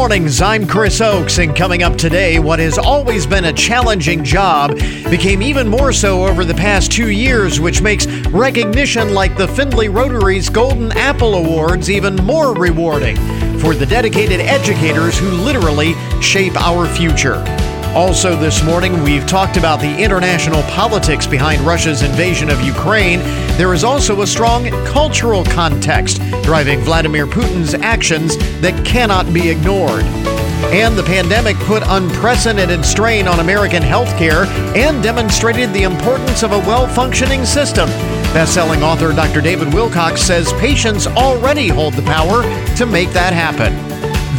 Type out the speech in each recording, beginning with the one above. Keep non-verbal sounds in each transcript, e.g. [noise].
mornings. I'm Chris Oakes, and coming up today, what has always been a challenging job became even more so over the past two years, which makes recognition like the Findlay Rotary's Golden Apple Awards even more rewarding for the dedicated educators who literally shape our future. Also, this morning, we've talked about the international politics behind Russia's invasion of Ukraine. There is also a strong cultural context driving Vladimir Putin's actions that cannot be ignored. And the pandemic put unprecedented strain on American healthcare and demonstrated the importance of a well functioning system. Best-selling author Dr. David Wilcox says patients already hold the power to make that happen.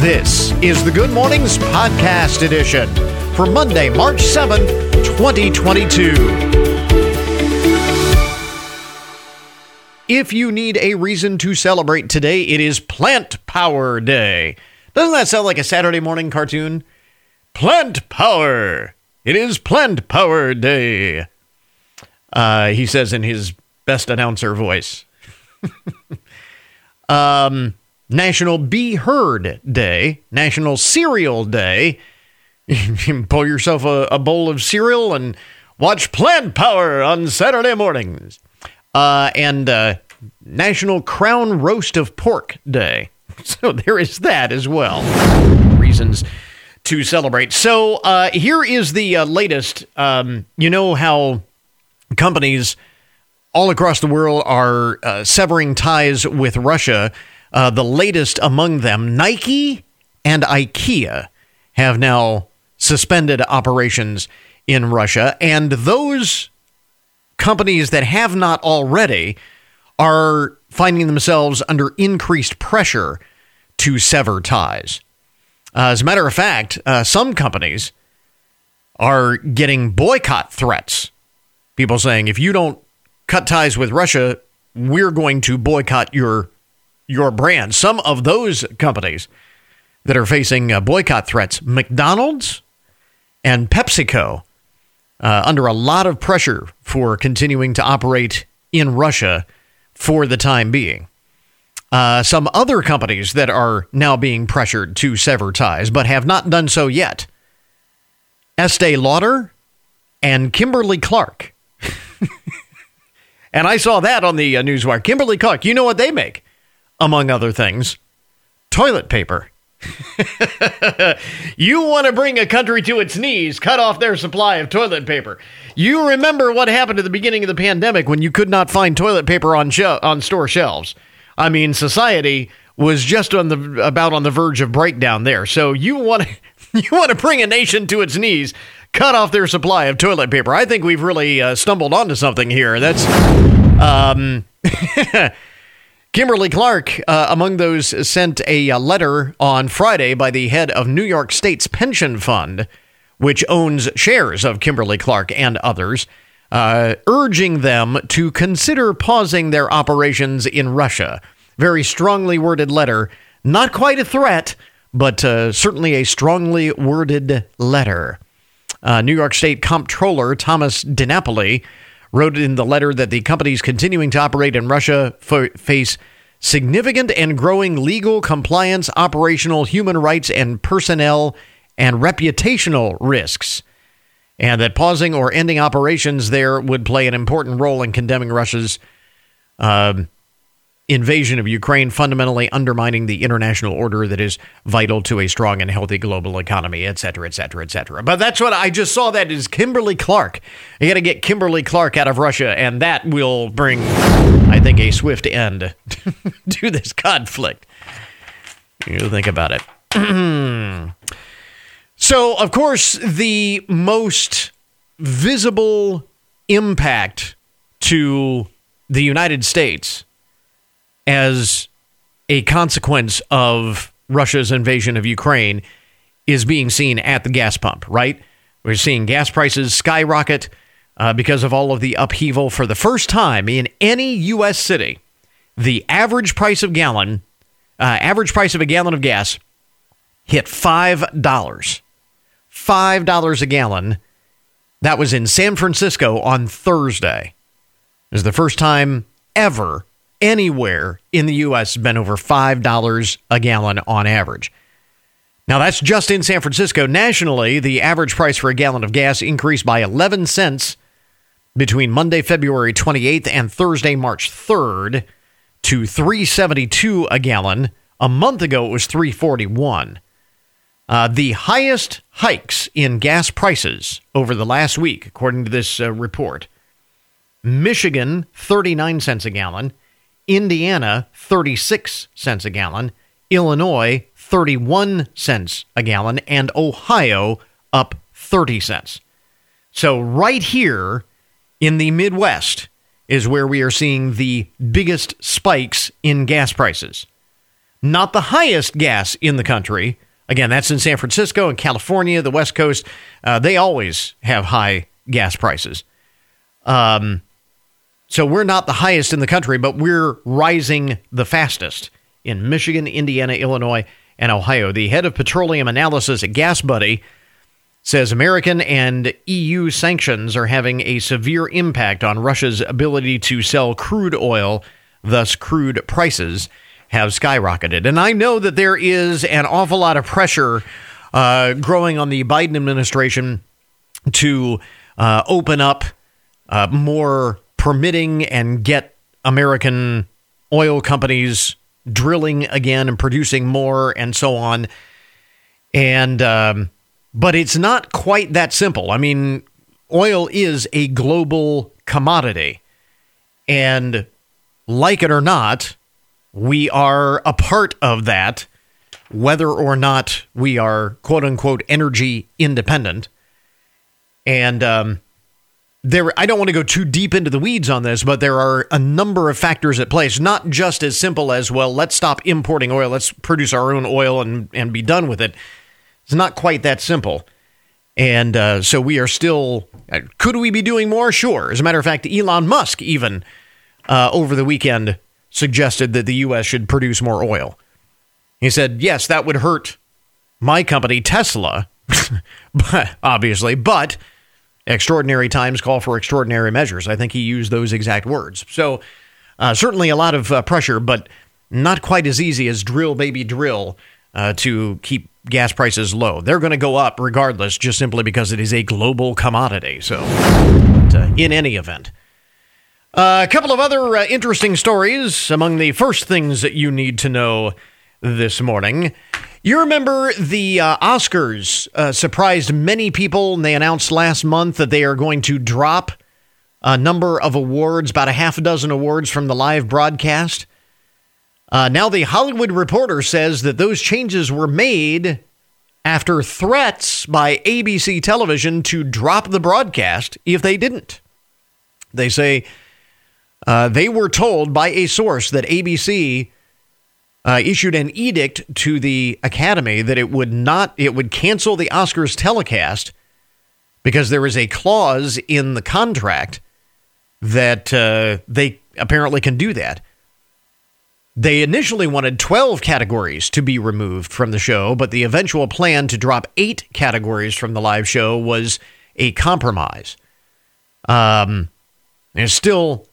This is the Good Mornings Podcast Edition for Monday, March 7th, 2022. If you need a reason to celebrate today, it is Plant Power Day. Doesn't that sound like a Saturday morning cartoon? Plant Power! It is Plant Power Day. Uh, he says in his best announcer voice. [laughs] um, National Be Heard Day, National Cereal Day, [laughs] pull yourself a, a, bowl of cereal and watch Plant Power on Saturday mornings. Uh, and uh, National Crown Roast of Pork Day. [laughs] So there is that as well. Reasons to celebrate. So uh, here is the uh, latest. Um, you know how companies all across the world are uh, severing ties with Russia. Uh, the latest among them, Nike and IKEA, have now suspended operations in Russia. And those companies that have not already are finding themselves under increased pressure to sever ties. Uh, as a matter of fact, uh, some companies are getting boycott threats. People saying, if you don't cut ties with Russia, we're going to boycott your your brand. Some of those companies that are facing uh, boycott threats, McDonald's, and PepsiCo uh, under a lot of pressure for continuing to operate in Russia for the time being. Uh, some other companies that are now being pressured to sever ties but have not done so yet Estee Lauder and Kimberly Clark. [laughs] and I saw that on the uh, Newswire. Kimberly Clark, you know what they make, among other things? Toilet paper. [laughs] you want to bring a country to its knees, cut off their supply of toilet paper. You remember what happened at the beginning of the pandemic when you could not find toilet paper on on store shelves. I mean, society was just on the about on the verge of breakdown there. So you want [laughs] you want to bring a nation to its knees, cut off their supply of toilet paper. I think we've really uh, stumbled onto something here. That's um [laughs] Kimberly Clark, uh, among those, sent a, a, letter on Friday by the head of New York State's pension fund, which owns shares of Kimberly Clark and others, uh, urging them to consider pausing their operations in Russia. Very strongly worded letter. Not quite a threat, but uh, certainly a strongly worded letter. Uh, New York State Comptroller Thomas DiNapoli wrote in the letter that the companies continuing to operate in Russia face significant and growing legal compliance, operational, human rights, and personnel and reputational risks. And that pausing or ending operations there would play an important role in condemning Russia's uh, invasion of Ukraine, fundamentally undermining the international order that is vital to a strong and healthy global economy, et cetera, et cetera, et cetera. But that's what I just saw that is Kimberly Clark. You got to get Kimberly Clark out of Russia, and that will bring, I think, a swift end [laughs] to this conflict. You think about it. [clears throat] so, of course, the most visible impact to the United States as a consequence of Russia's invasion of Ukraine is being seen at the gas pump, right? We're seeing gas prices skyrocket uh, because of all of the upheaval for the first time in any U.S. city. The average price of gallon, uh, average price of a gallon of gas, hit five dollars. Five dollars a gallon. That was in San Francisco on Thursday. It was the first time ever anywhere in the U.S. been over $5 a gallon on average. Now, that's just in San Francisco. Nationally, the average price for a gallon of gas increased by 11 cents between Monday, February 28th and Thursday, March 3rd to 372 a gallon. A month ago, it was 341. Uh, the highest hikes in gas prices over the last week, according to this uh, report Michigan, 39 cents a gallon. Indiana, 36 cents a gallon. Illinois, 31 cents a gallon. And Ohio, up 30 cents. So, right here in the Midwest is where we are seeing the biggest spikes in gas prices. Not the highest gas in the country. Again, that's in San Francisco and California, the West Coast. Uh, they always have high gas prices. Um, so we're not the highest in the country, but we're rising the fastest in Michigan, Indiana, Illinois, and Ohio. The head of petroleum analysis at GasBuddy says American and EU sanctions are having a severe impact on Russia's ability to sell crude oil, thus, crude prices have skyrocketed. And I know that there is an awful lot of pressure uh, growing on the Biden administration to uh, open up uh, more permitting and get American oil companies drilling again and producing more and so on. And, um, but it's not quite that simple. I mean, oil is a global commodity. And like it or not, we are a part of that, whether or not we are quote unquote energy independent. And, um, there I don't want to go too deep into the weeds on this, but there are a number of factors at play. It's not just as simple as, well, let's stop importing oil, let's produce our own oil and, and be done with it. It's not quite that simple. And uh, so we are still, uh, could we be doing more? Sure. As a matter of fact, Elon Musk even uh, over the weekend suggested that the U.S. should produce more oil. He said, yes, that would hurt my company, Tesla, [laughs] but obviously, but Extraordinary times call for extraordinary measures. I think he used those exact words. So, uh, certainly a lot of uh, pressure, but not quite as easy as drill, baby, drill uh, to keep gas prices low. They're going to go up regardless, just simply because it is a global commodity. So, but, uh, in any event, uh, a couple of other uh, interesting stories among the first things that you need to know this morning. You remember the uh, Oscars uh, surprised many people, and they announced last month that they are going to drop a number of awards, about a half a dozen awards from the live broadcast. Uh, now, the Hollywood Reporter says that those changes were made after threats by ABC television to drop the broadcast if they didn't. They say uh, they were told by a source that ABC uh, issued an edict to the Academy that it would not, it would cancel the Oscars telecast because there is a clause in the contract that uh, they apparently can do that. They initially wanted 12 categories to be removed from the show, but the eventual plan to drop eight categories from the live show was a compromise. Um, it's still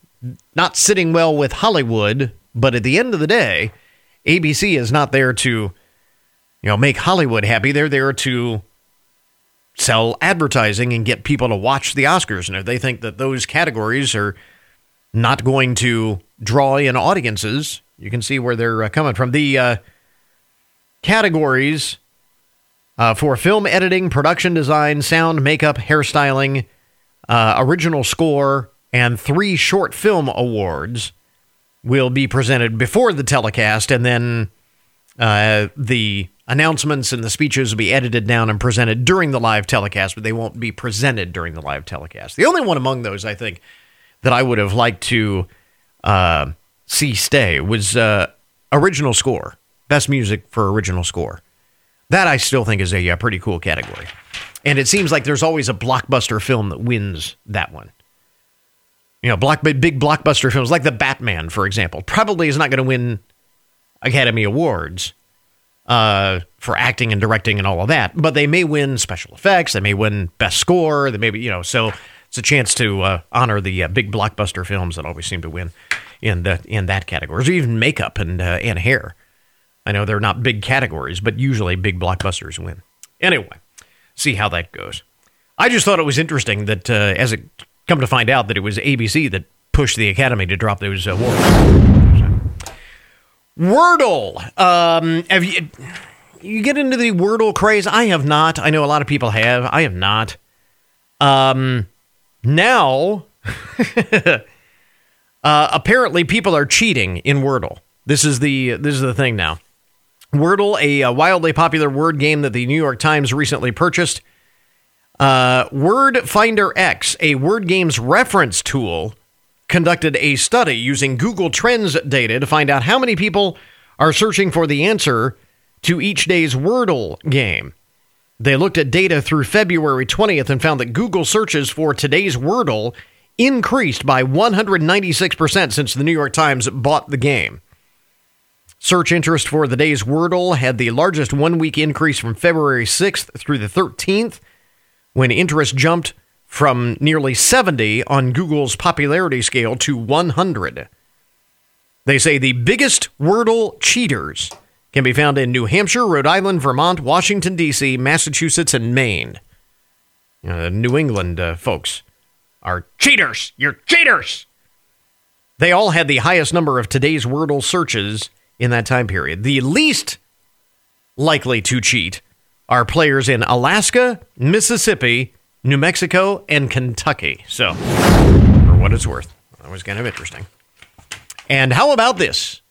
not sitting well with Hollywood, but at the end of the day, ABC is not there to, you know, make Hollywood happy. They're there to sell advertising and get people to watch the Oscars. And if they think that those categories are not going to draw in audiences, you can see where they're uh, coming from. The uh, categories uh, for film editing, production design, sound, makeup, hairstyling, uh, original score, and three short film awards will be presented before the telecast, and then uh, the announcements and the speeches will be edited down and presented during the live telecast, but they won't be presented during the live telecast. The only one among those, I think, that I would have liked to uh, see stay was uh, original score, best music for original score. That I still think is a, a pretty cool category. And it seems like there's always a blockbuster film that wins that one. You know, block, big blockbuster films like the Batman, for example, probably is not going to win Academy Awards uh, for acting and directing and all of that, but they may win special effects. They may win best score. They may be, you know, so it's a chance to uh, honor the uh, big blockbuster films that always seem to win in the in that category, or even makeup and uh, and hair. I know they're not big categories, but usually big blockbusters win. Anyway, see how that goes. I just thought it was interesting that, uh, as it come to find out, that it was ABC that pushed the Academy to drop those awards. Wordle. Um, have you you get into the Wordle craze? I have not. I know a lot of people have. I have not. Um, now, [laughs] uh, apparently, people are cheating in Wordle. This is the this is the thing now. Wordle, a, a wildly popular word game that the New York Times recently purchased. Uh, word Finder X, a word games reference tool, conducted a study using Google Trends data to find out how many people are searching for the answer to each day's Wordle game. They looked at data through February 20th and found that Google searches for today's Wordle increased by 196% since the New York Times bought the game. Search interest for the day's Wordle had the largest one week increase from February 6th through the 13th, when interest jumped from nearly 70 on Google's popularity scale to 100. They say the biggest Wordle cheaters can be found in New Hampshire, Rhode Island, Vermont, Washington, D.C., Massachusetts, and Maine. The New England uh, folks are cheaters. You're cheaters. They all had the highest number of today's Wordle searches in that time period. The least likely to cheat are players in Alaska, Mississippi, New Mexico, and Kentucky. So, for what it's worth, that was kind of interesting. And how about this?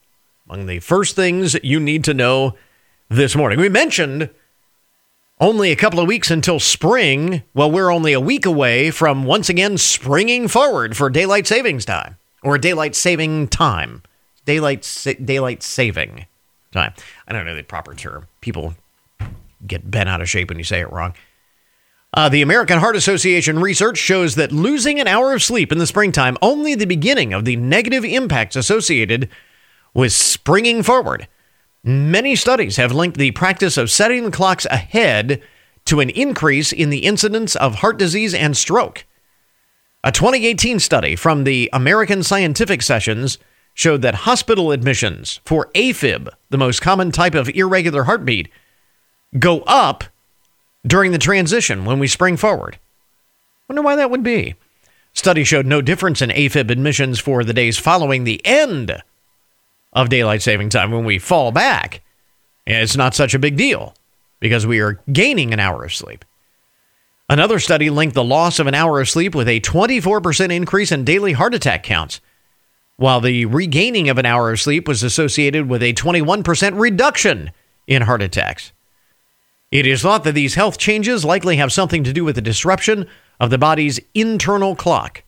among the first things you need to know this morning. We mentioned only a couple of weeks until spring. Well, we're only a week away from once again springing forward for daylight savings time or daylight saving time. Daylight sa- daylight saving time. I don't know the proper term. People get bent out of shape when you say it wrong. Uh, the American Heart Association research shows that losing an hour of sleep in the springtime only the beginning of the negative impacts associated with springing forward. Many studies have linked the practice of setting clocks ahead to an increase in the incidence of heart disease and stroke. A 2018 study from the American Scientific Sessions showed that hospital admissions for AFib, the most common type of irregular heartbeat, go up during the transition when we spring forward. Wonder why that would be. Study showed no difference in AFib admissions for the days following the end of daylight saving time when we fall back, it's not such a big deal because we are gaining an hour of sleep. Another study linked the loss of an hour of sleep with a 24% increase in daily heart attack counts, while the regaining of an hour of sleep was associated with a 21% reduction in heart attacks. It is thought that these health changes likely have something to do with the disruption of the body's internal clock.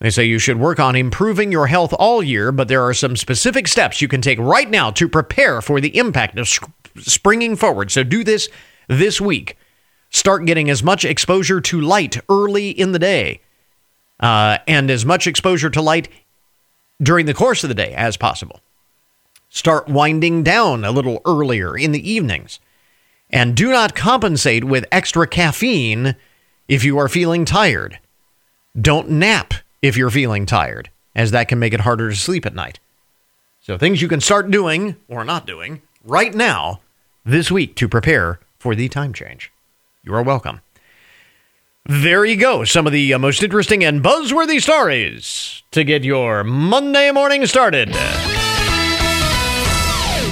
They say you should work on improving your health all year, but there are some specific steps you can take right now to prepare for the impact of springing forward. So do this this week. Start getting as much exposure to light early in the day uh, and as much exposure to light during the course of the day as possible. Start winding down a little earlier in the evenings. And do not compensate with extra caffeine if you are feeling tired. Don't nap if you're feeling tired, as that can make it harder to sleep at night. So, things you can start doing or not doing right now this week to prepare for the time change. You are welcome. There you go. Some of the uh, most interesting and buzzworthy stories to get your Monday morning started.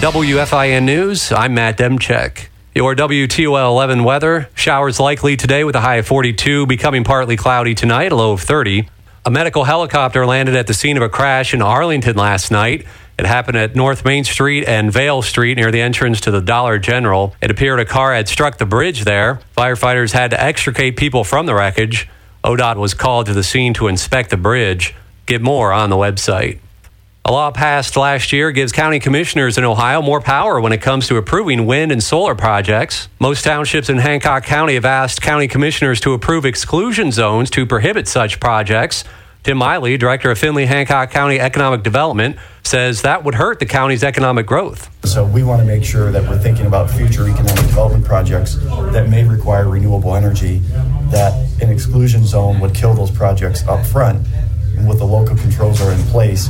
WFIN News, I'm Matt Demchek. Your WTOL 11 weather showers likely today with a high of 42, becoming partly cloudy tonight, a low of 30. A medical helicopter landed at the scene of a crash in Arlington last night. It happened at North Main Street and Vale Street near the entrance to the Dollar General. It appeared a car had struck the bridge there. Firefighters had to extricate people from the wreckage. ODOT was called to the scene to inspect the bridge. Get more on the website. A law passed last year gives county commissioners in Ohio more power when it comes to approving wind and solar projects. Most townships in Hancock County have asked county commissioners to approve exclusion zones to prohibit such projects. Tim Miley, director of Findlay Hancock County Economic Development, says that would hurt the county's economic growth. So we want to make sure that we're thinking about future economic development projects that may require renewable energy, that an exclusion zone would kill those projects up front. And with the local controls are in place,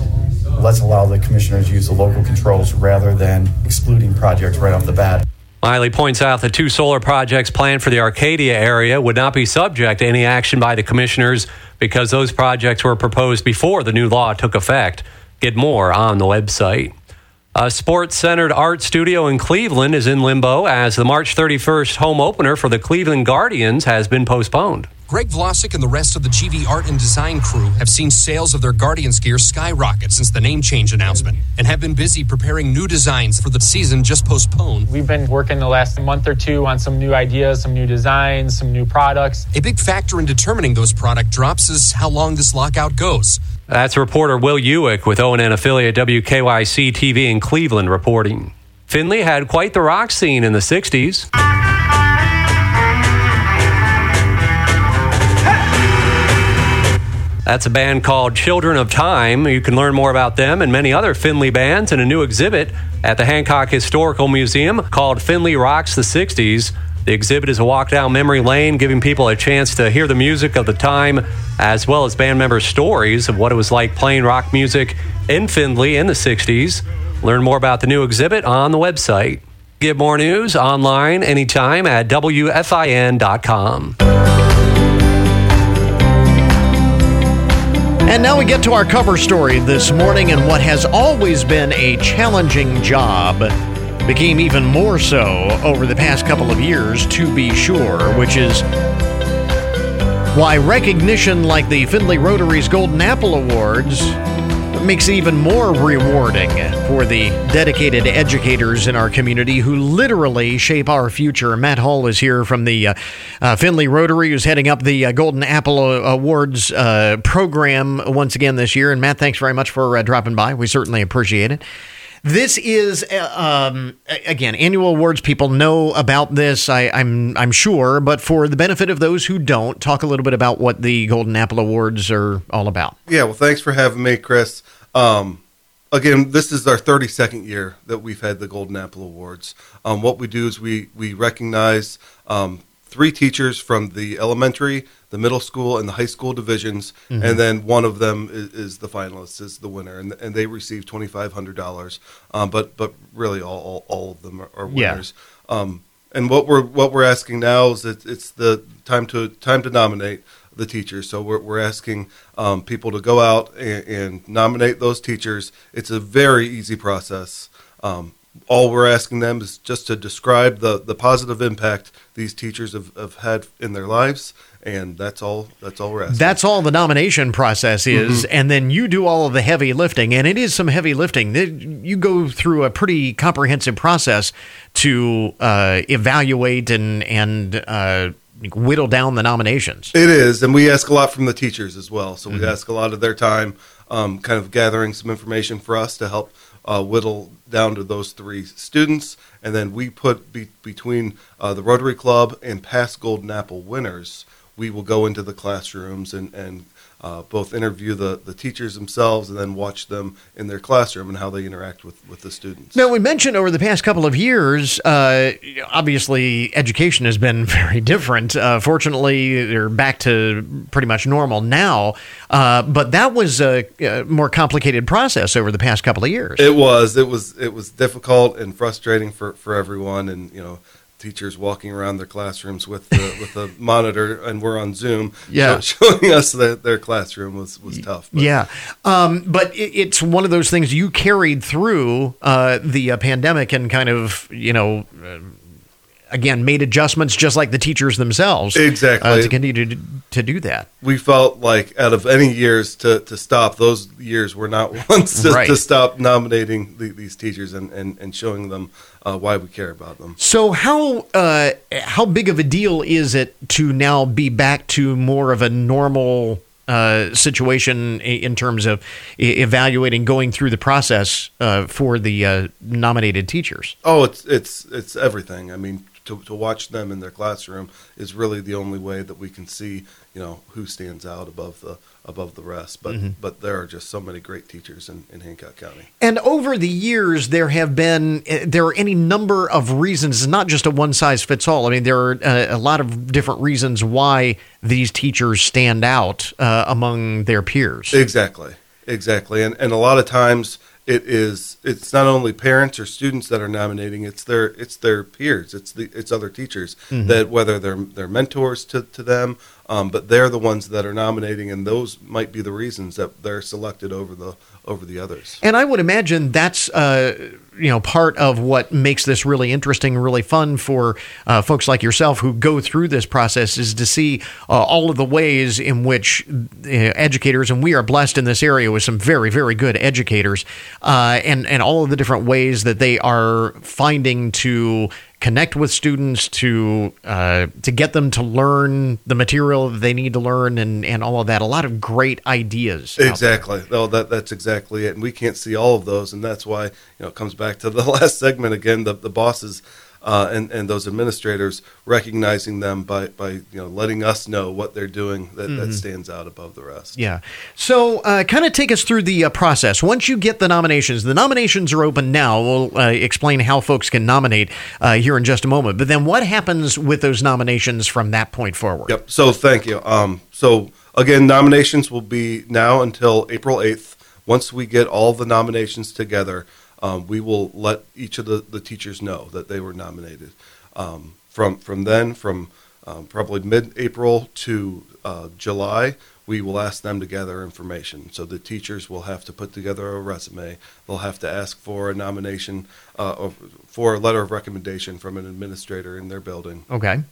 let's allow the commissioners to use the local controls rather than excluding projects right off the bat. Miley points out that two solar projects planned for the Arcadia area would not be subject to any action by the commissioners because those projects were proposed before the new law took effect. Get more on the website. A sports centered art studio in Cleveland is in limbo as the March 31st home opener for the Cleveland Guardians has been postponed. Greg Vlasik and the rest of the GV art and design crew have seen sales of their Guardians gear skyrocket since the name change announcement and have been busy preparing new designs for the season just postponed. We've been working the last month or two on some new ideas, some new designs, some new products. A big factor in determining those product drops is how long this lockout goes. That's reporter Will Ewick with ONN affiliate WKYC TV in Cleveland reporting. Findlay had quite the rock scene in the 60s. That's a band called Children of Time. You can learn more about them and many other Findlay bands in a new exhibit at the Hancock Historical Museum called Findlay Rocks the 60s. The exhibit is a walk down memory lane, giving people a chance to hear the music of the time, as well as band members' stories of what it was like playing rock music in Findlay in the 60s. Learn more about the new exhibit on the website. Get more news online anytime at WFIN.com. And now we get to our cover story this morning, and what has always been a challenging job became even more so over the past couple of years, to be sure, which is why recognition like the Findlay Rotary's Golden Apple Awards makes it even more rewarding for the dedicated educators in our community who literally shape our future. Matt Hall is here from the uh, uh, Findlay Rotary, who's heading up the uh, Golden Apple Awards uh, program once again this year. And Matt, thanks very much for uh, dropping by. We certainly appreciate it. This is uh, um, again annual awards. People know about this, I, am I'm, I'm sure, but for the benefit of those who don't, talk a little bit about what the Golden Apple Awards are all about. Yeah, well, thanks for having me, Chris. Um, again, this is our 32nd year that we've had the Golden Apple Awards. Um, what we do is we we recognize um, three teachers from the elementary, the middle school, and the high school divisions, mm-hmm. and then one of them is, is, the finalist, is the winner, and, and they receive twenty five hundred dollars. Um, but but really, all, all, all of them are, winners. Yeah. Um, and what we're what we're asking now is that it's the time to time to nominate the teachers. So we're, we're asking um, people to go out and, and, nominate those teachers. It's a very easy process. Um, all we're asking them is just to describe the, the positive impact these teachers have, have had in their lives and that's all that's all asking. That's all the nomination process is mm-hmm. and then you do all of the heavy lifting and it is some heavy lifting. You go through a pretty comprehensive process to uh, evaluate and and uh, whittle down the nominations. It is, and we ask a lot from the teachers as well. So mm-hmm. we ask a lot of their time, um, kind of gathering some information for us to help uh, whittle down to those three students, and then we put be- between uh, the Rotary Club and past Golden Apple winners. We will go into the classrooms and, and uh, both interview the, the teachers themselves and then watch them in their classroom and how they interact with, with the students. Now, we mentioned over the past couple of years, uh, obviously, education has been [laughs] very different. Uh, fortunately, they're back to pretty much normal now, uh, but that was a, a, more complicated process over the past couple of years. It was. It was. It was difficult and frustrating for, for everyone, and you know teachers walking around their classrooms with the, with a [laughs] monitor, and we're on Zoom. Yeah, [laughs] showing us that their classroom was was tough. But. Yeah, um, but it, it's one of those things you carried through uh, the uh, pandemic and kind of you know. Uh, again, made adjustments just like the teachers themselves. Uh, exactly. to continue to, to do that. We felt like out of any years to, to stop, those years were not [laughs] ones to, right. to stop nominating the, these teachers and, and, and showing them uh, why we care about them. So how uh, how big of a deal is it to now be back to more of a normal uh, situation in terms of evaluating going through the process uh, for the uh, nominated teachers? Oh, it's it's it's everything. I mean, to, to watch them in their classroom is really the only way that we can see, you know, who stands out above the above the rest. But mm-hmm. but there are just so many great teachers in, in Hancock County. And over the years, there have been eh, there are any number of reasons. Not just a one size fits all. I mean, there are a, uh, a lot of different reasons why these teachers stand out uh, among their peers. Exactly. Exactly, and and a lot of times it is it's not only parents or students that are nominating; it's their it's their peers, it's the it's other teachers that whether they're they're mentors to to them, um, but they're the ones that are nominating, and those might be the reasons that they're selected over the over the others. And I would imagine that's uh, you know part of what makes this really interesting, really fun for uh, folks like yourself who go through this process is to see uh, all of the ways in which uh, educators, and we are blessed in this area with some very, very good educators, uh, and and all of the different ways that they are finding to connect with students to uh, to get them to learn the material they need to learn and and all of that. A lot of great ideas. Exactly. No, that that's exactly it. And we can't see all of those, and that's why you know it comes back to the [laughs] last segment again. The the bosses uh, and and those administrators recognizing them by by you know letting us know what they're doing that, that stands out above the rest. Yeah. So, uh, kind of take us through the uh, process. Once you get the nominations, the nominations are open now. We'll uh, explain how folks can nominate uh, here in just a moment. But then, what happens with those nominations from that point forward? Yep. So thank you. Um, so again, nominations will be now until April eighth. Once we get all the nominations together, um, we will let each of the, the teachers know that they were nominated. Um, from from then, from um, probably mid-April to uh, July, we will ask them to gather information. So the teachers will have to put together a resume. They'll have to ask for a nomination, uh, of, for a letter of recommendation from an administrator in their building Okay.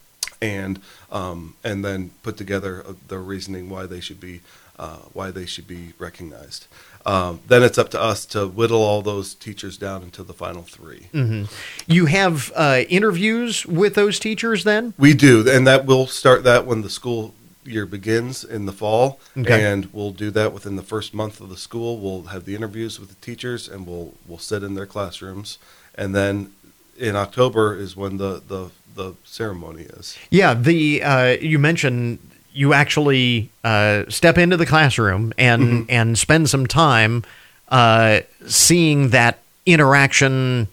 and um, and then put together uh, the reasoning why they should be uh, why they should be recognized. Um, then it's up to us to whittle all those teachers down into the final 3 You have uh, interviews with those teachers then? We do, and that we'll start that when the school year begins in the fall, Okay. and we'll do that within the first month of the school. We'll have the interviews with the teachers, and we'll we'll sit in their classrooms, and then in October is when the the the ceremony is. Yeah. The uh, you mentioned you actually uh, step into the classroom and and spend some time uh, seeing that interaction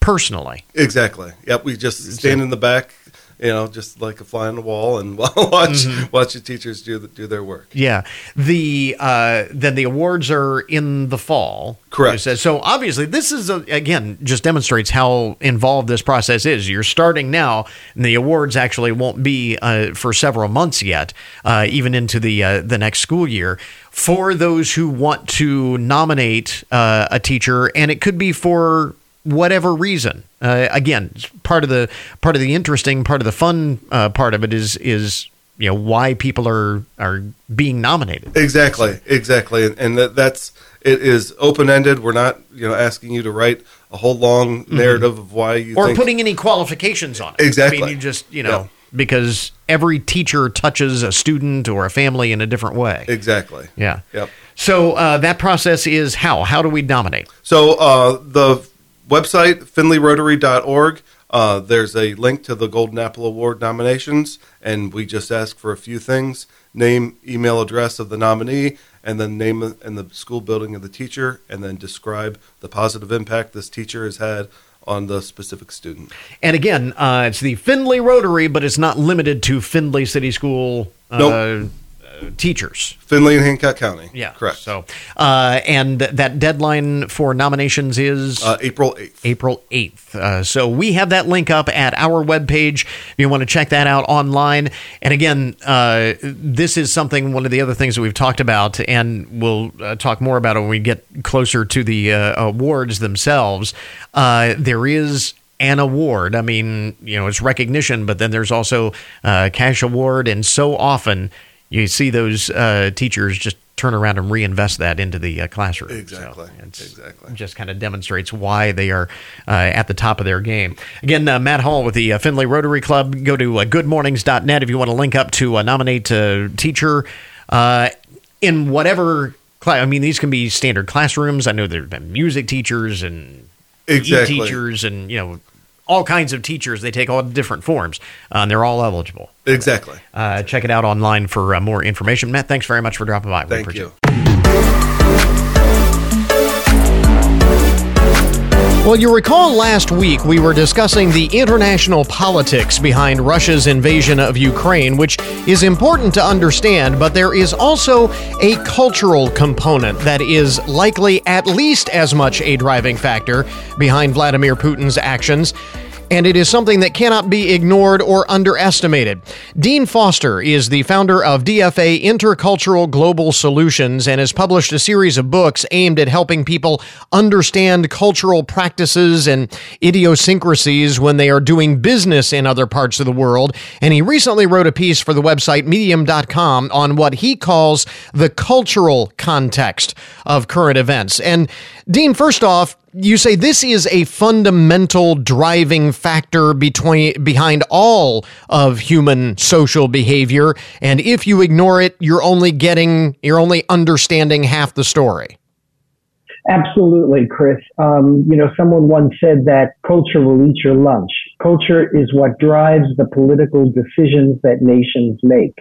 personally. Exactly. Yep. We just stand in the back, you know, just like a fly on the wall, and [laughs] watch watch the teachers do the, do their work. Yeah. The uh, then the awards are in the fall. Correct. So obviously, this is a, again just demonstrates how involved this process is. You're starting now, and the awards actually won't be uh, for several months yet, uh, even into the uh, the next school year. For those who want to nominate uh, a teacher, and it could be for whatever reason. Uh, again, part of the part of the interesting part of the fun uh, part of it is is you know why people are are being nominated. Exactly. Exactly. And, and that, that's it is open ended. We're not you know asking you to write a whole long narrative of why you or think, putting any qualifications on it. Exactly. I mean, you just you know Yeah. because every teacher touches a student or a family in a different way. exactly. yeah. Yep. So uh, that process is how? How do we nominate? So uh, the website findlayrotary.org. Uh, there's a link to the Golden Apple Award nominations, and we just ask for a few things: name, email address of the nominee, and then name and the school building of the teacher, and then describe the positive impact this teacher has had on the specific student. And again, uh, it's the Findlay Rotary, but it's not limited to Findlay City School uh, Nope. Teachers. Findlay and Hancock County. Yeah, correct. So, uh, and that deadline for nominations is uh, April eighth. April 8th. Uh, so we have that link up at our webpage if you want to check that out online. And again, uh, this is something, one of the other things that we've talked about, and we'll uh, talk more about it when we get closer to the uh, awards themselves. Uh, there is an award. I mean, you know, it's recognition, but then there's also a cash award. And so often you see those uh, teachers just turn around and reinvest that into the uh, classroom. So Exactly. it's- Exactly. just kind of demonstrates why they are uh, at the top of their game. Again, uh, Matt Hall with the uh, Findlay Rotary Club. Go to uh, goodmornings.net if you want to link up to uh, nominate a teacher uh, in whatever class. I mean, these can be standard classrooms. I know there have been music teachers and Exactly. e-teachers and, you know, all kinds of teachers. They take all different forms, uh, and they're all eligible. Exactly. Uh, check it out online for uh, more information. Matt, thanks very much for dropping by. We Thank appreciate you. Well, you recall last week we were discussing the international politics behind Russia's invasion of Ukraine, which is important to understand, but there is also a cultural component that is likely at least as much a driving factor behind Vladimir Putin's actions and it is something that cannot be ignored or underestimated. Dean Foster is the founder of DFA Intercultural Global Solutions and has published a series of books aimed at helping people understand cultural practices and idiosyncrasies when they are doing business in other parts of the world. And he recently wrote a piece for the website medium.com on what he calls the cultural context of current events. And Dean, first off, you say this is a fundamental driving factor between behind all of human social behavior and if you ignore it you're only getting you're only understanding half the story. Absolutely chris. Um, you know someone once said that culture will eat your lunch. Culture is what drives the political decisions that nations make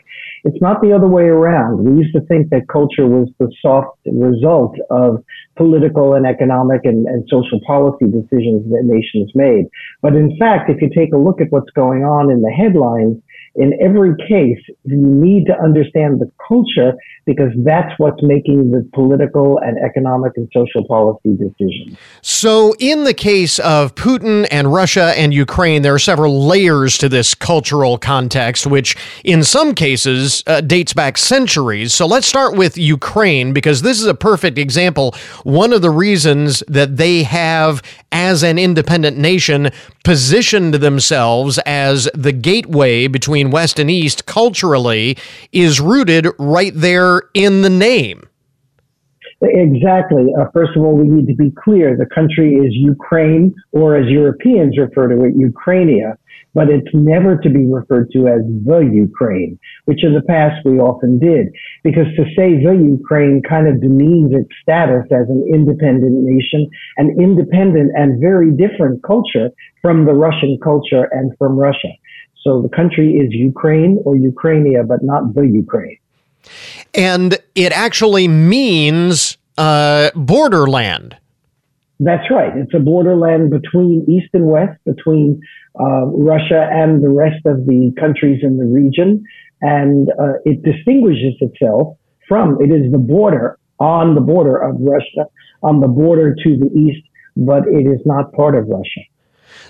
it's not the other way around. We used to think that culture was the soft result of political and economic and, and social policy decisions that nations made. But in fact, if you take a look at what's going on in the headlines, in every case, you need to understand the culture because that's what's making the political and economic and social policy decisions. So, in the case of Putin and Russia and Ukraine, there are several layers to this cultural context, which in some cases uh, dates back centuries. So, let's start with Ukraine because this is a perfect example. One of the reasons that they have, as an independent nation, positioned themselves as the gateway between West and East culturally is rooted right there in the name. Exactly. Uh, first of all, we need to be clear. The country is Ukraine, or as Europeans refer to it, Ukrainia, but it's never to be referred to as the Ukraine, which in the past we often did. Because to say the Ukraine kind of demeans its status as an independent nation, an independent and very different culture from the Russian culture and from Russia. So the country is Ukraine or Ukrainia, but not the Ukraine. And it actually means uh, borderland. That's right. It's a borderland between East and West, between uh, Russia and the rest of the countries in the region. And uh, it distinguishes itself from, it is the border, on the border of Russia, on the border to the east, but it is not part of Russia.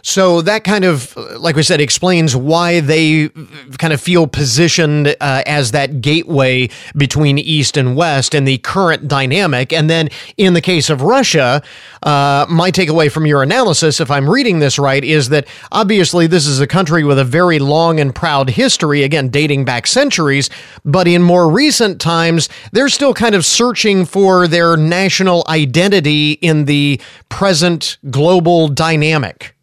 So that kind of, like we said, explains why they kind of feel positioned uh, as that gateway between East and West and the current dynamic. And then in the case of Russia, uh, my takeaway from your analysis, if I'm reading this right, is that obviously this is a country with a very long and proud history, again, dating back centuries. But in more recent times, they're still kind of searching for their national identity in the present global dynamic.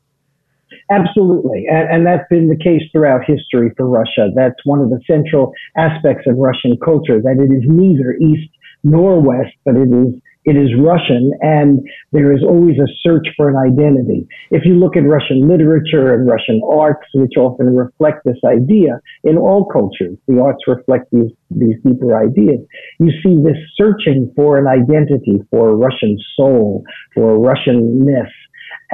Absolutely. And, and, that's been the case throughout history for Russia. That's one of the central aspects of Russian culture, that it is neither East nor West, but it is it is Russian, and there is always a search for an identity. If you look at Russian literature and Russian arts, which often reflect this idea in all cultures, the arts reflect these, these deeper ideas. You see this searching for an identity, for a Russian soul, for a Russian myth,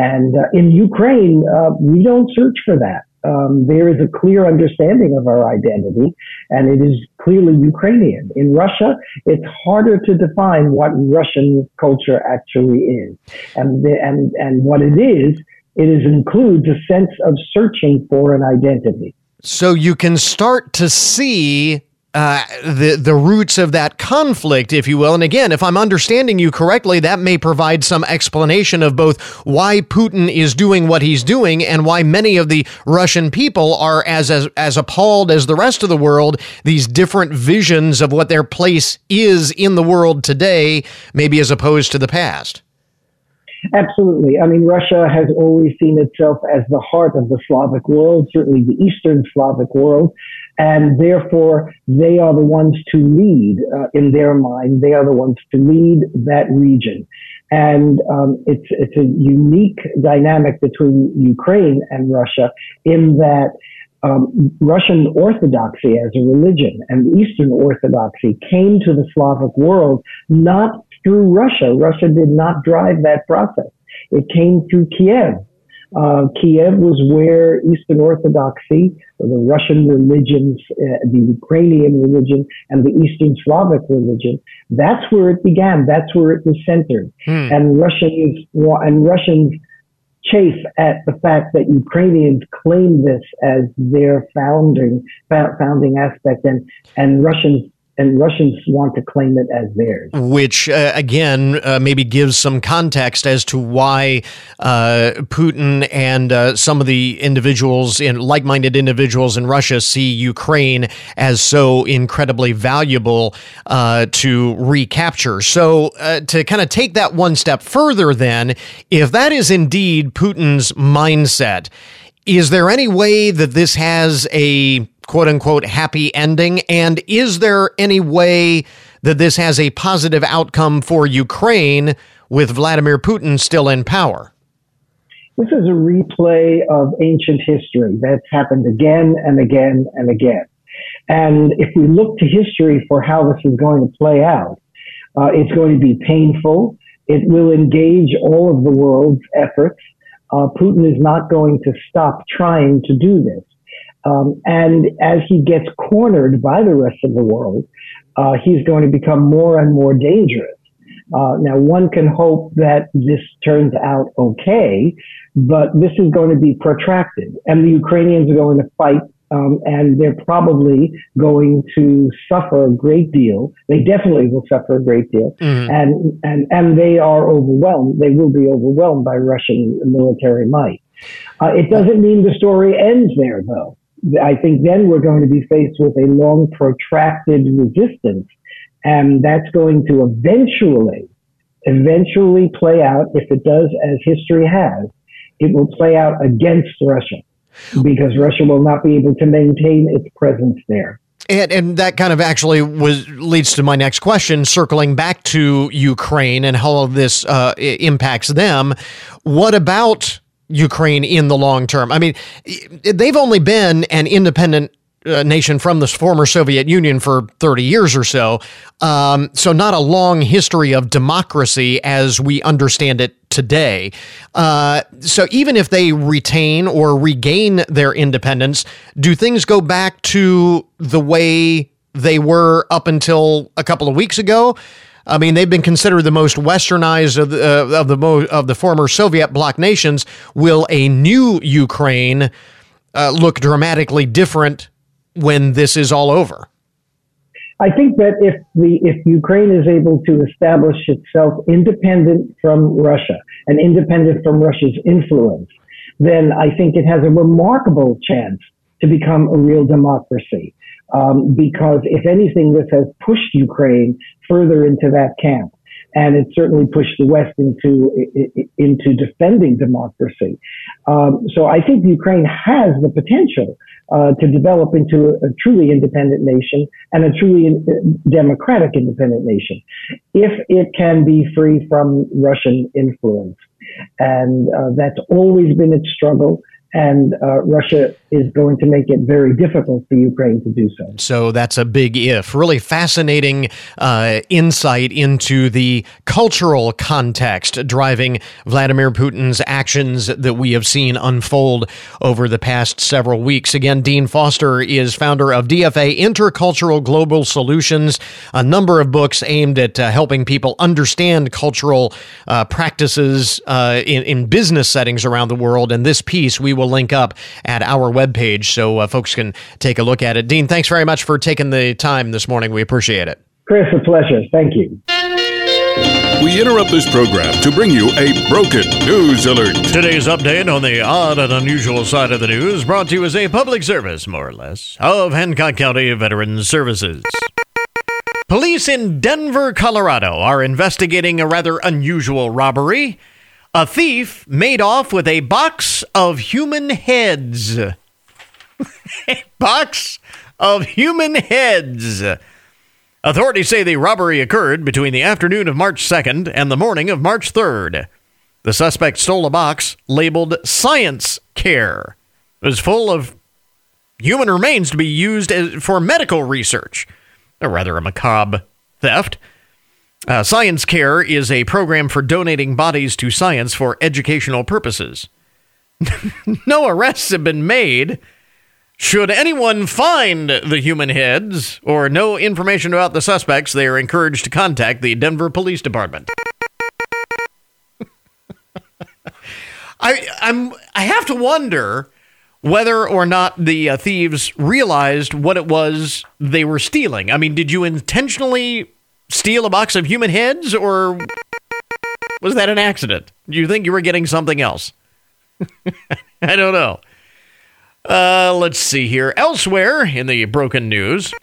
and uh, in Ukraine, uh, we don't search for that. Um, there is a clear understanding of our identity, and it is clearly Ukrainian. In Russia, it's harder to define what Russian culture actually is, and the, and and what it is. It is includes a sense of searching for an identity. So you can start to see uh, the the roots of that conflict, if you will. And again, if I'm understanding you correctly, that may provide some explanation of both why Putin is doing what he's doing and why many of the Russian people are as as, as appalled as the rest of the world. These different visions of what their place is in the world today, maybe as opposed to the past. Absolutely. I mean, Russia has always seen itself as the heart of the Slavic world, certainly the Eastern Slavic world and therefore they are the ones to lead uh, in their mind. They are the ones to lead that region, and um, it's it's a unique dynamic between Ukraine and Russia in that. Um, Russian Orthodoxy as a religion and Eastern Orthodoxy came to the Slavic world not through Russia. Russia did not drive that process. It came through Kiev. Uh, Kiev was where Eastern Orthodoxy, the Russian religions, uh, the Ukrainian religion, and the Eastern Slavic religion, that's where it began. That's where it was centered. Hmm. And Russians, and Russians chafe at the fact that Ukrainians claim this as their founding, founding aspect and, and Russians and Russians want to claim it as theirs. Which, uh, again, uh, maybe gives some context as to why uh, Putin and uh, some of the individuals, in like minded individuals in Russia, see Ukraine as so incredibly valuable uh, to recapture. So, uh, to kind of take that one step further, then, if that is indeed Putin's mindset, is there any way that this has a quote unquote happy ending? And is there any way that this has a positive outcome for Ukraine with Vladimir Putin still in power? This is a replay of ancient history that's happened again and again and again. And if we look to history for how this is going to play out, uh, it's going to be painful. It will engage all of the world's efforts. Uh, Putin is not going to stop trying to do this. Um, and as he gets cornered by the rest of the world, uh, he's going to become more and more dangerous. Uh, now, one can hope that this turns out okay, but this is going to be protracted, and the Ukrainians are going to fight, um, and they're probably going to suffer a great deal. They definitely will suffer a great deal, mm-hmm. and and and they are overwhelmed. They will be overwhelmed by Russian military might. Uh, it doesn't mean the story ends there, though. I think then we're going to be faced with a long, protracted resistance, and that's going to eventually, eventually play out. If it does, as history has, it will play out against Russia because Russia will not be able to maintain its presence there. And, and that kind of actually was leads to my next question, circling back to Ukraine and how this uh, impacts them. What about Ukraine in the long term. I mean, they've only been an independent uh, nation from the former Soviet Union for 30 years or so. Um, so, not a long history of democracy as we understand it today. Uh, so, even if they retain or regain their independence, do things go back to the way they were up until a couple of weeks ago? I mean, they've been considered the most westernized of the, uh, of the mo- of the former Soviet bloc nations. Will a new Ukraine uh, look dramatically different when this is all over? I think that if the if Ukraine is able to establish itself independent from Russia and independent from Russia's influence, then I think it has a remarkable chance to become a real democracy. Um, because if anything, this has pushed Ukraine further into that camp. And it certainly pushed the West into into defending democracy. Um, so I think Ukraine has the potential uh, to develop into a, a, truly independent nation and a truly in, uh, democratic independent nation, if it can be free from Russian influence. And uh, that's always been its struggle and uh, Russia is going to make it very difficult for Ukraine to do so. So that's a big if. Really fascinating uh, insight into the cultural context driving Vladimir Putin's actions that we have seen unfold over the past several weeks. Again, Dean Foster is founder of DFA Intercultural Global Solutions, a number of books aimed at uh, helping people understand cultural uh, practices uh, in, in business settings around the world. And this piece we will link up at our webpage so uh, folks can take a look at it. Dean, thanks very much for taking the time this morning. We appreciate it. Chris, a pleasure. Thank you. We interrupt this program to bring you a broken news alert. Today's update on the odd and unusual side of the news brought to you as a public service, more or less, of Hancock County Veterans Services. Police in Denver, Colorado are investigating a rather unusual robbery a thief made off with a box of human heads. [laughs] a box of human heads. Authorities say the robbery occurred between the afternoon of March 2nd and the morning of March 3rd. The suspect stole a box labeled Science Care. It was full of human remains to be used as, for medical research. A rather a macabre theft. Uh, science Care is a program for donating bodies to science for educational purposes. [laughs] no arrests have been made. Should anyone find the human heads or know information about the suspects, they are encouraged to contact the Denver Police Department. [laughs] I I'm I have to wonder whether or not the uh, thieves realized what it was they were stealing. I mean, did you intentionally steal a box of human heads or was that an accident? Do you think you were getting something else? [laughs] I don't know. Uh, let's see here. Elsewhere in the broken news,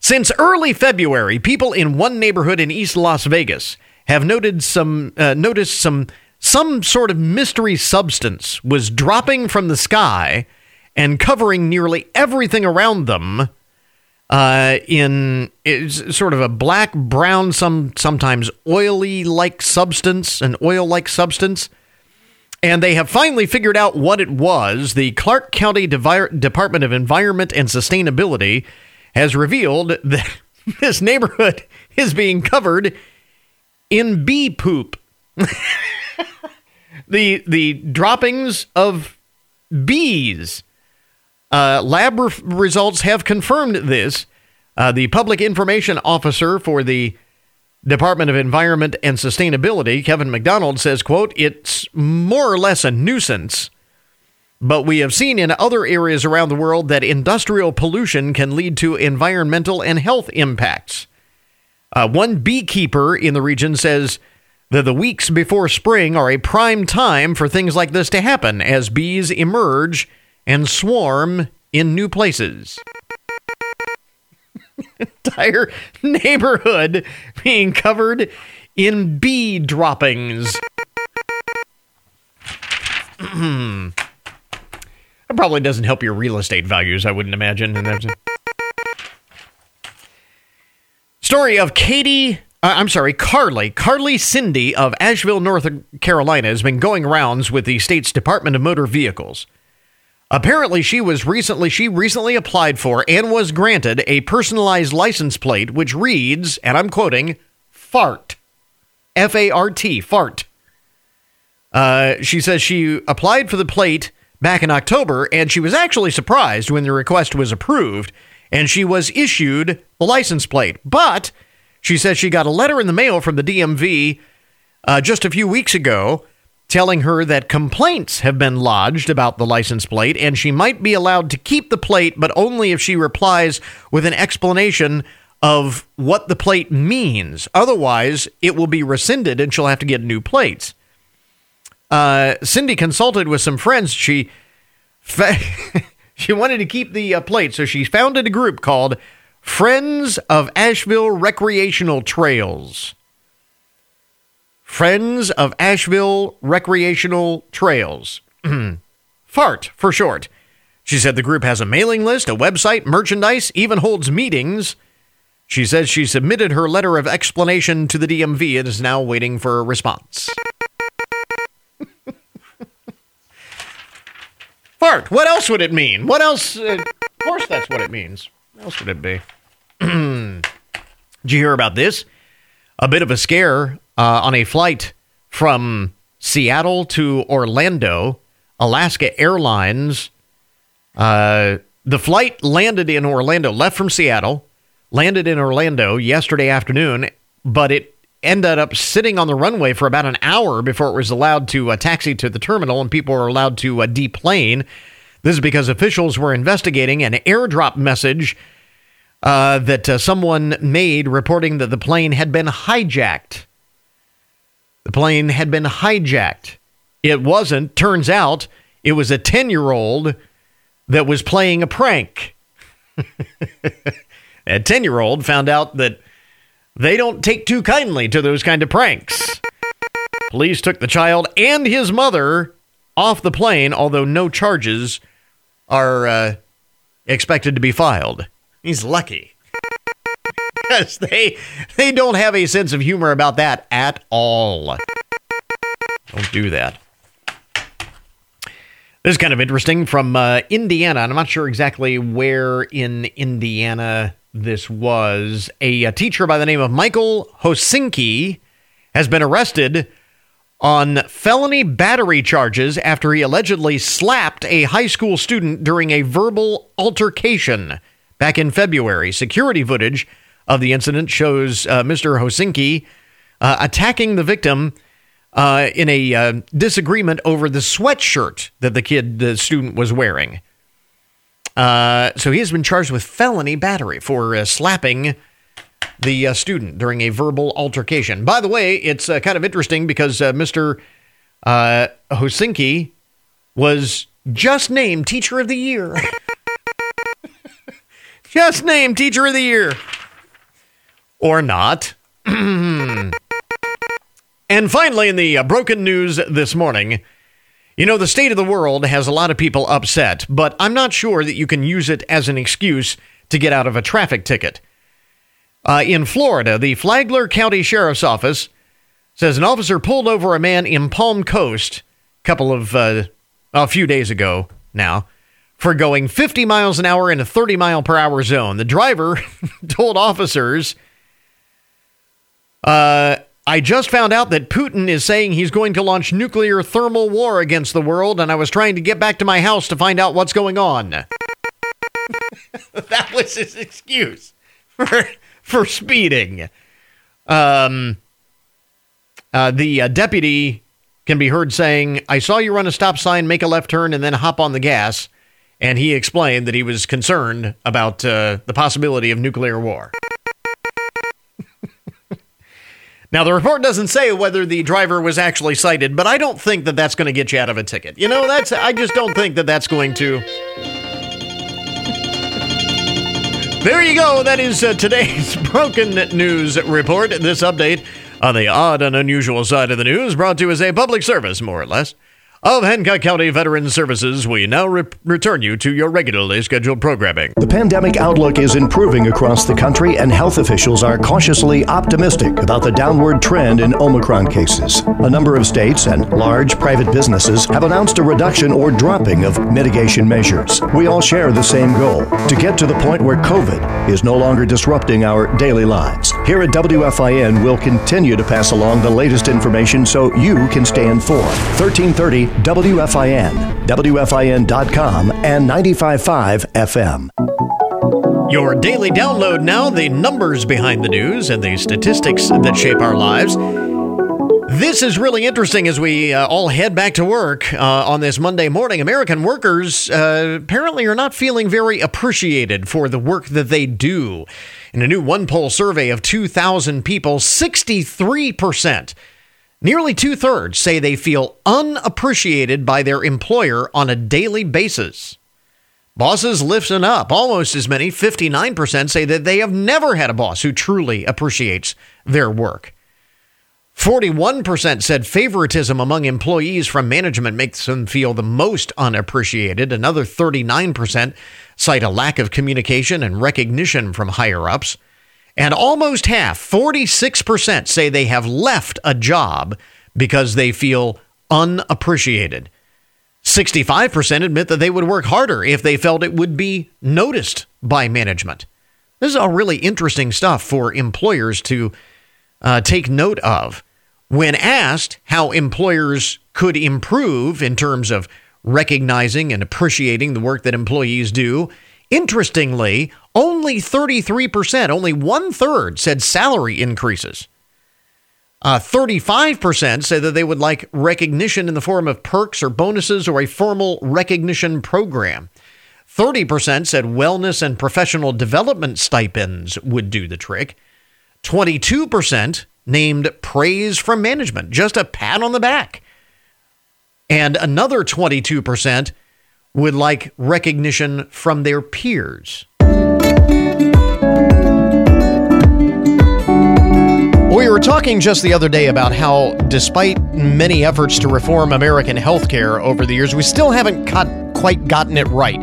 since early February, people in one neighborhood in East Las Vegas have noted some uh, noticed some some sort of mystery substance was dropping from the sky and covering nearly everything around them uh, in sort of a black brown some sometimes oily like substance an oil like substance and they have finally figured out what it was. The Clark County Devi- Department of Environment and Sustainability has revealed [laughs] that this neighborhood is being covered in bee poop. [laughs] the the droppings of bees. Uh, lab re- results have confirmed this. Uh, the public information officer for the Department of Environment and Sustainability, Kevin McDonald, says, quote, it's more or less a nuisance, but we have seen in other areas around the world that industrial pollution can lead to environmental and health impacts. Uh, one beekeeper in the region says that the weeks before spring are a prime time for things like this to happen as bees emerge and swarm in new places [laughs] entire neighborhood being covered in bee droppings. [clears throat] that probably doesn't help your real estate values, I wouldn't imagine. Story of Katie, uh, I'm sorry, Carly, Carly Cindy of Asheville, North Carolina, has been going rounds with the state's Department of Motor Vehicles. Apparently, she was recently she recently applied for and was granted a personalized license plate which reads, and I'm quoting, "fart," F A R T, fart. Uh, she says she applied for the plate back in October, and she was actually surprised when the request was approved, and she was issued the license plate. But she says she got a letter in the mail from the DMV uh, just a few weeks ago telling her that complaints have been lodged about the license plate and she might be allowed to keep the plate, but only if she replies with an explanation of what the plate means. Otherwise, it will be rescinded and she'll have to get new plates. Uh, Cindy consulted with some friends. She fa- [laughs] she wanted to keep the uh, plate, so she founded a group called Friends of Asheville Recreational Trails. Friends of Asheville Recreational Trails. [clears throat] FART for short. She said the group has a mailing list, a website, merchandise, even holds meetings. She says she submitted her letter of explanation to the DMV and is now waiting for a response. [laughs] Fart. What else would it mean? What else? Uh, of course, that's what it means. What else would it be? [clears throat] Did you hear about this? A bit of a scare uh, on a flight from Seattle to Orlando. Alaska Airlines. Uh, the flight landed in Orlando, left from Seattle, landed in Orlando yesterday afternoon, but it ended up sitting on the runway for about an hour before it was allowed to uh, taxi to the terminal and people were allowed to uh, deplane. This is because officials were investigating an airdrop message uh, that uh, someone made reporting that the plane had been hijacked. The plane had been hijacked. It wasn't. Turns out it was a 10 year old that was playing a prank. [laughs] a 10 year old found out that they don't take too kindly to those kind of pranks. Police took the child and his mother off the plane, although no charges are uh, expected to be filed. He's lucky. Because they they don't have a sense of humor about that at all. Don't do that. This is kind of interesting from uh, Indiana, and I'm not sure exactly where in Indiana this was a, a teacher by the name of Michael Hosinki has been arrested on felony battery charges after he allegedly slapped a high school student during a verbal altercation back in February. Security footage of the incident shows uh, Mr. Hosinki uh, attacking the victim uh, in a uh, disagreement over the sweatshirt that the kid, the student, was wearing. Uh, so he has been charged with felony battery for uh, slapping the student during a verbal altercation. By the way, it's kind of interesting because Mr. Hosinki was just named Teacher of the Year. [laughs] just named Teacher of the Year. Or not. [clears throat] and finally, in the uh, broken news this morning, you know, the state of the world has a lot of people upset, but I'm not sure that you can use it as an excuse to get out of a traffic ticket. Uh, in Florida, the Flagler County Sheriff's Office says an officer pulled over a man in Palm Coast a couple of uh, a few days ago now for going 50 miles an hour in a 30 mile per hour zone. The driver [laughs] told officers, uh, I just found out that Putin is saying he's going to launch nuclear thermal war against the world, and I was trying to get back to my house to find out what's going on. [laughs] that was his excuse for, for speeding. Um, uh, the uh, deputy can be heard saying, I saw you run a stop sign, make a left turn, and then hop on the gas. And he explained that he was concerned about uh, the possibility of nuclear war. Now, the report doesn't say whether the driver was actually cited, but I don't think that that's going to get you out of a ticket. You know, that's I just don't think that that's going to. There you go. That is uh, today's [laughs] broken news report. This update on the odd and unusual side of the news brought to you as a public service, more or less, of Hancock County Veteran Services. We now re- return you to your regularly scheduled programming. The pandemic outlook is improving across the country, and health officials are cautiously optimistic about the downward trend in Omicron cases. A number of states and large private businesses have announced a reduction or dropping of mitigation measures. We all share the same goal to get to the point where COVID is no longer disrupting our daily lives. Here at WFIN, we'll continue to pass along the latest information so you can stay informed. 1330 WFIN, WFIN.com, and 95.5 FM. Your daily download now the numbers behind the news and the statistics that shape our lives. This is really interesting as we uh, all head back to work uh, on this Monday morning. American workers uh, apparently are not feeling very appreciated for the work that they do. In a new OnePoll survey of 2,000 people, 63%, nearly two thirds, say they feel unappreciated by their employer on a daily basis. Bosses listen up. Almost as many, 59%, say that they have never had a boss who truly appreciates their work. 41% said favoritism among employees from management makes them feel the most unappreciated. Another 39% cite a lack of communication and recognition from higher ups. And almost half, 46%, say they have left a job because they feel unappreciated. 65% admit that they would work harder if they felt it would be noticed by management. This is all really interesting stuff for employers to uh, take note of. When asked how employers could improve in terms of recognizing and appreciating the work that employees do, interestingly, only 33%, only one third, said salary increases. Uh, 35% say that they would like recognition in the form of perks or bonuses or a formal recognition program. 30% said wellness and professional development stipends would do the trick. 22% named praise from management, just a pat on the back. And another 22% would like recognition from their peers. We were talking just the other day about how, despite many efforts to reform American healthcare over the years, we still haven't got, quite gotten it right.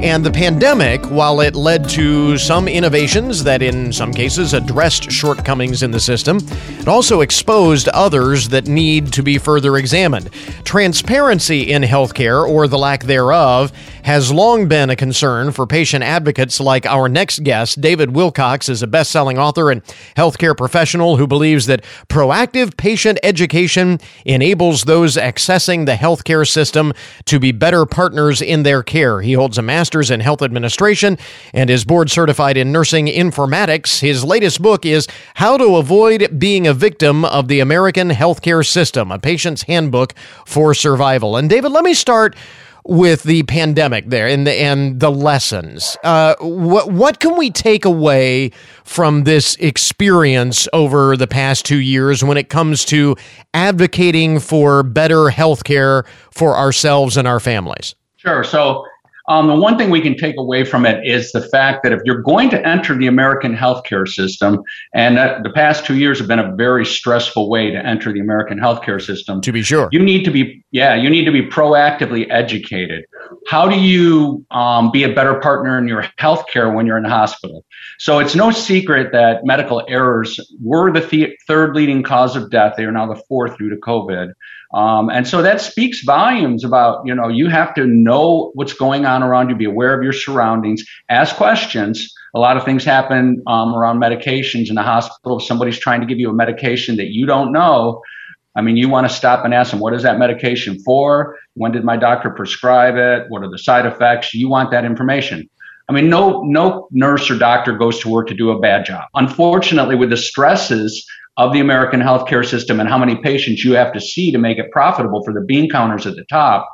And the pandemic, while it led to some innovations that in some cases addressed shortcomings in the system, it also exposed others that need to be further examined. Transparency in healthcare, or the lack thereof, has long been a concern for patient advocates like our next guest. David Wilcox is a best selling author and healthcare professional who believes that proactive patient education enables those accessing the healthcare system to be better partners in their care. He holds a master's in health administration and is board certified in nursing informatics. His latest book is How to Avoid Being a Victim of the American Healthcare System, a patient's handbook for survival. And David, let me start with the pandemic there and the and the lessons. Uh, what what can we take away from this experience over the past two years when it comes to advocating for better health care for ourselves and our families? Sure. So um, the one thing we can take away from it is the fact that if you're going to enter the American healthcare system, and that the past two years have been a very stressful way to enter the American healthcare system, to be sure, you need to be yeah, you need to be proactively educated. How do you um, be a better partner in your healthcare when you're in the hospital? So it's no secret that medical errors were the th- third leading cause of death. They are now the fourth due to COVID. Um, and so that speaks volumes about, you know, you have to know what's going on around you, be aware of your surroundings, ask questions. A lot of things happen um, around medications in the hospital. If somebody's trying to give you a medication that you don't know, I mean, you want to stop and ask them, what is that medication for? When did my doctor prescribe it? What are the side effects? You want that information. I mean, no, no nurse or doctor goes to work to do a bad job. Unfortunately, with the stresses of the American healthcare system and how many patients you have to see to make it profitable for the bean counters at the top,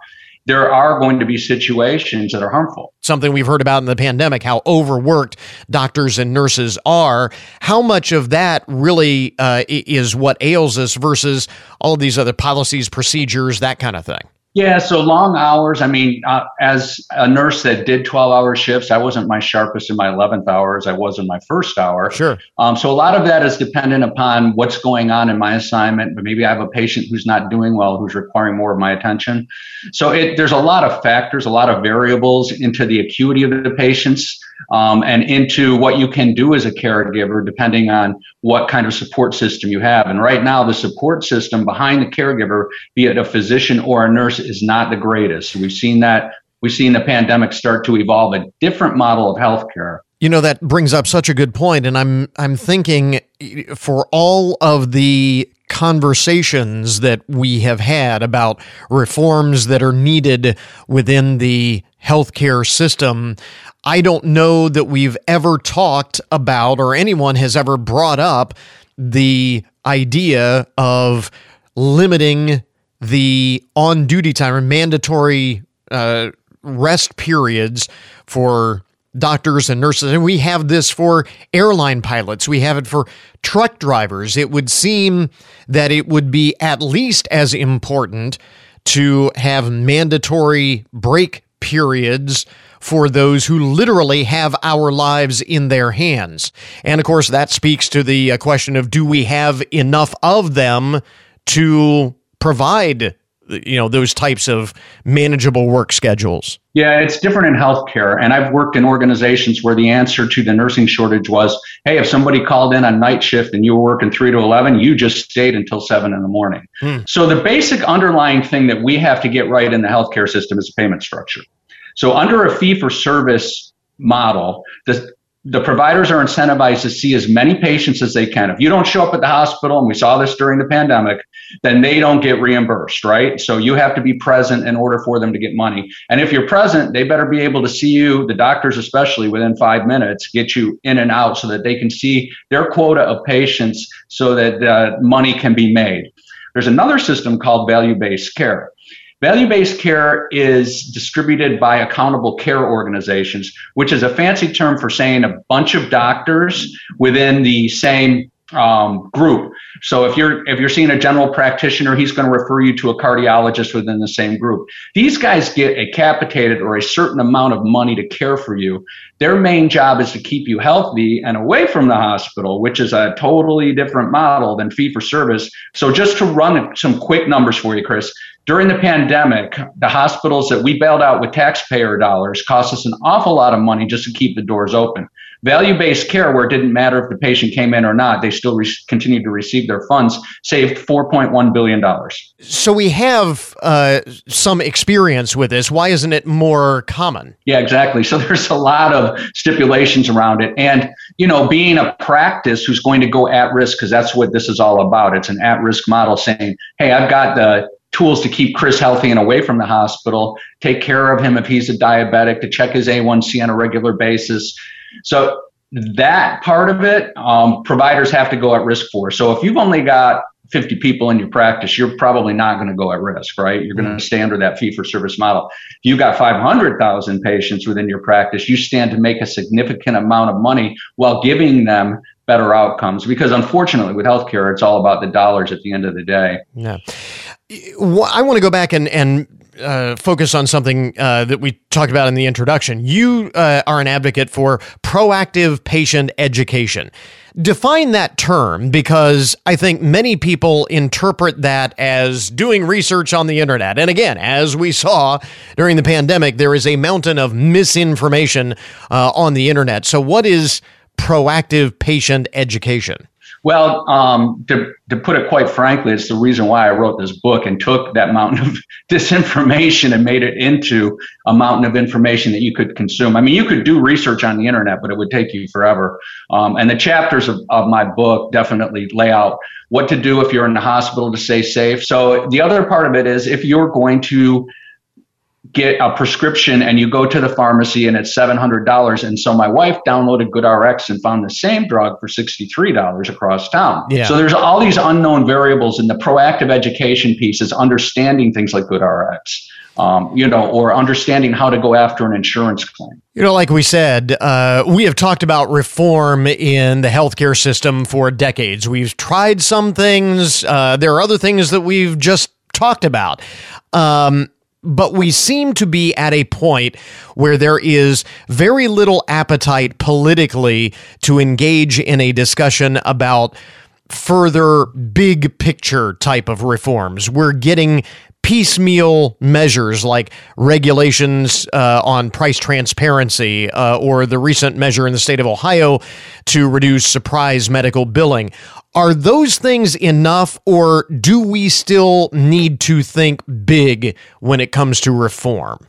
there are going to be situations that are harmful. Something we've heard about in the pandemic, how overworked doctors and nurses are. How much of that really uh, is what ails us versus all of these other policies, procedures, that kind of thing? Yeah, so long hours. I mean, uh, as a nurse that did 12 hour shifts, I wasn't my sharpest in my 11th hour as I was in my first hour. Sure. Um, so a lot of that is dependent upon what's going on in my assignment. But maybe I have a patient who's not doing well, who's requiring more of my attention. So it, there's a lot of factors, a lot of variables into the acuity of the patients um, and into what you can do as a caregiver, depending on what kind of support system you have. And right now, the support system behind the caregiver, be it a physician or a nurse, is not the greatest. We've seen that. We've seen the pandemic start to evolve a different model of healthcare. You know that brings up such a good point, and I'm I'm thinking for all of the conversations that we have had about reforms that are needed within the healthcare system. I don't know that we've ever talked about or anyone has ever brought up the idea of limiting the on duty time or mandatory uh, rest periods for doctors and nurses. And we have this for airline pilots, we have it for truck drivers. It would seem that it would be at least as important to have mandatory break periods for those who literally have our lives in their hands. And of course, that speaks to the uh, question of do we have enough of them to provide you know those types of manageable work schedules yeah it's different in healthcare and i've worked in organizations where the answer to the nursing shortage was hey if somebody called in on night shift and you were working 3 to 11 you just stayed until 7 in the morning hmm. so the basic underlying thing that we have to get right in the healthcare system is payment structure so under a fee for service model, the, the providers are incentivized to see as many patients as they can. If you don't show up at the hospital, and we saw this during the pandemic, then they don't get reimbursed, right? So you have to be present in order for them to get money. And if you're present, they better be able to see you, the doctors especially, within five minutes, get you in and out so that they can see their quota of patients so that uh, money can be made. There's another system called value based care. Value based care is distributed by accountable care organizations, which is a fancy term for saying a bunch of doctors within the same um, group. So if you're if you're seeing a general practitioner, he's going to refer you to a cardiologist within the same group. These guys get a capitated or a certain amount of money to care for you. Their main job is to keep you healthy and away from the hospital, which is a totally different model than fee for service. So just to run some quick numbers for you, Chris, during the pandemic, the hospitals that we bailed out with taxpayer dollars cost us an awful lot of money just to keep the doors open. Value based care, where it didn't matter if the patient came in or not, they still re- continued to receive their funds, saved $4.1 billion. So we have uh, some experience with this. Why isn't it more common? Yeah, exactly. So [laughs] there's a lot of stipulations around it. And, you know, being a practice who's going to go at risk, because that's what this is all about. It's an at risk model saying, hey, I've got the tools to keep Chris healthy and away from the hospital, take care of him if he's a diabetic, to check his A1C on a regular basis. So that part of it, um, providers have to go at risk for. So if you've only got 50 people in your practice, you're probably not going to go at risk, right? You're going to stay under that fee for service model. If you've got 500,000 patients within your practice, you stand to make a significant amount of money while giving them better outcomes because unfortunately with healthcare it's all about the dollars at the end of the day yeah i want to go back and and uh, focus on something uh, that we talked about in the introduction. You uh, are an advocate for proactive patient education. Define that term because I think many people interpret that as doing research on the internet. And again, as we saw during the pandemic, there is a mountain of misinformation uh, on the internet. So, what is proactive patient education? Well, um, to, to put it quite frankly, it's the reason why I wrote this book and took that mountain of [laughs] disinformation and made it into a mountain of information that you could consume. I mean, you could do research on the internet, but it would take you forever. Um, and the chapters of, of my book definitely lay out what to do if you're in the hospital to stay safe. So the other part of it is if you're going to get a prescription and you go to the pharmacy and it's $700 and so my wife downloaded goodrx and found the same drug for $63 across town yeah. so there's all these unknown variables and the proactive education piece is understanding things like goodrx um, you know, or understanding how to go after an insurance claim. You know, like we said, uh, we have talked about reform in the healthcare system for decades. We've tried some things. Uh, there are other things that we've just talked about. Um, but we seem to be at a point where there is very little appetite politically to engage in a discussion about further big picture type of reforms. We're getting piecemeal measures like regulations uh, on price transparency uh, or the recent measure in the state of Ohio to reduce surprise medical billing. Are those things enough, or do we still need to think big when it comes to reform?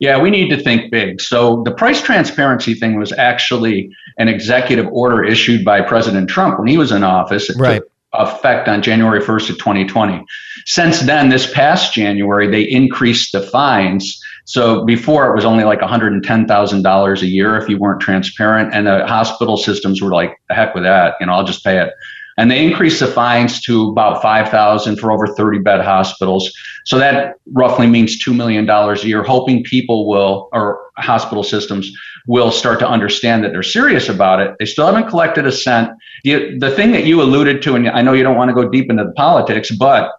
Yeah, we need to think big. So the price transparency thing was actually an executive order issued by President Trump when he was in office. It right. took effect on January 1st of 2020. Since then, this past January, they increased the fines. So before it was only like $110,000 a year if you weren't transparent, and the hospital systems were like, the heck with that, you know, I'll just pay it. And they increased the fines to about 5,000 for over 30 bed hospitals. So that roughly means $2 million a year, hoping people will, or hospital systems will start to understand that they're serious about it. They still haven't collected a cent. The, the thing that you alluded to, and I know you don't want to go deep into the politics, but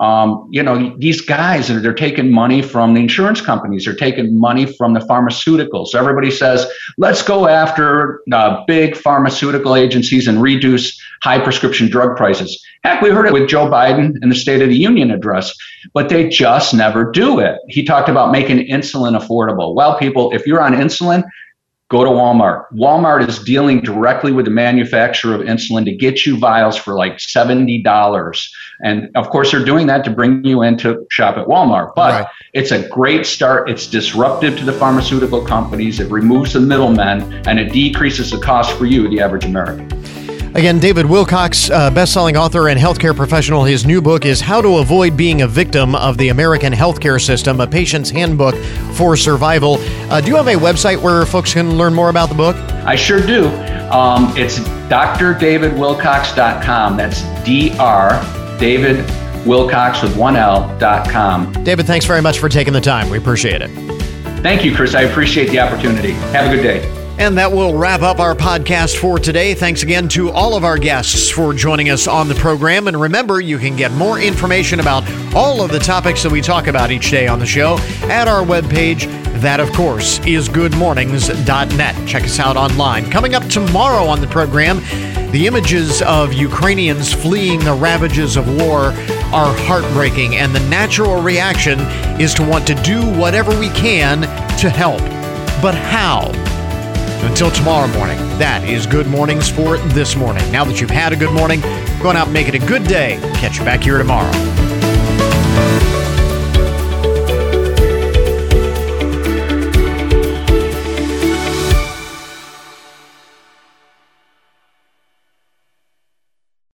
um, you know, these guys, they're taking money from the insurance companies. They're taking money from the pharmaceuticals. So everybody says, let's go after uh, big pharmaceutical agencies and reduce high prescription drug prices. Heck, we heard it with Joe Biden in the State of the Union address, but they just never do it. He talked about making insulin affordable. Well, people, if you're on insulin, go to Walmart. Walmart is dealing directly with the manufacturer of insulin to get you vials for like $70. And of course, they're doing that to bring you in to shop at Walmart. But right. it's a great start. It's disruptive to the pharmaceutical companies, it removes the middlemen, and it decreases the cost for you, the average American. Again, David Wilcox, uh, best-selling author and healthcare professional. His new book is "How to Avoid Being a Victim of the American Healthcare System: A Patient's Handbook for Survival." Uh, do you have a website where folks can learn more about the book? I sure do. Um, it's drdavidwilcox.com. That's Dr. David Wilcox with one L dot com. David, thanks very much for taking the time. We appreciate it. Thank you, Chris. I appreciate the opportunity. Have a good day. And that will wrap up our podcast for today. Thanks again to all of our guests for joining us on the program. And remember, you can get more information about all of the topics that we talk about each day on the show at our webpage. That, of course, is goodmornings.net. Check us out online. Coming up tomorrow on the program, the images of Ukrainians fleeing the ravages of war are heartbreaking, and the natural reaction is to want to do whatever we can to help. But how? Until tomorrow morning, that is Good Mornings for this morning. Now that you've had a good morning, go on out and make it a good day. Catch you back here tomorrow.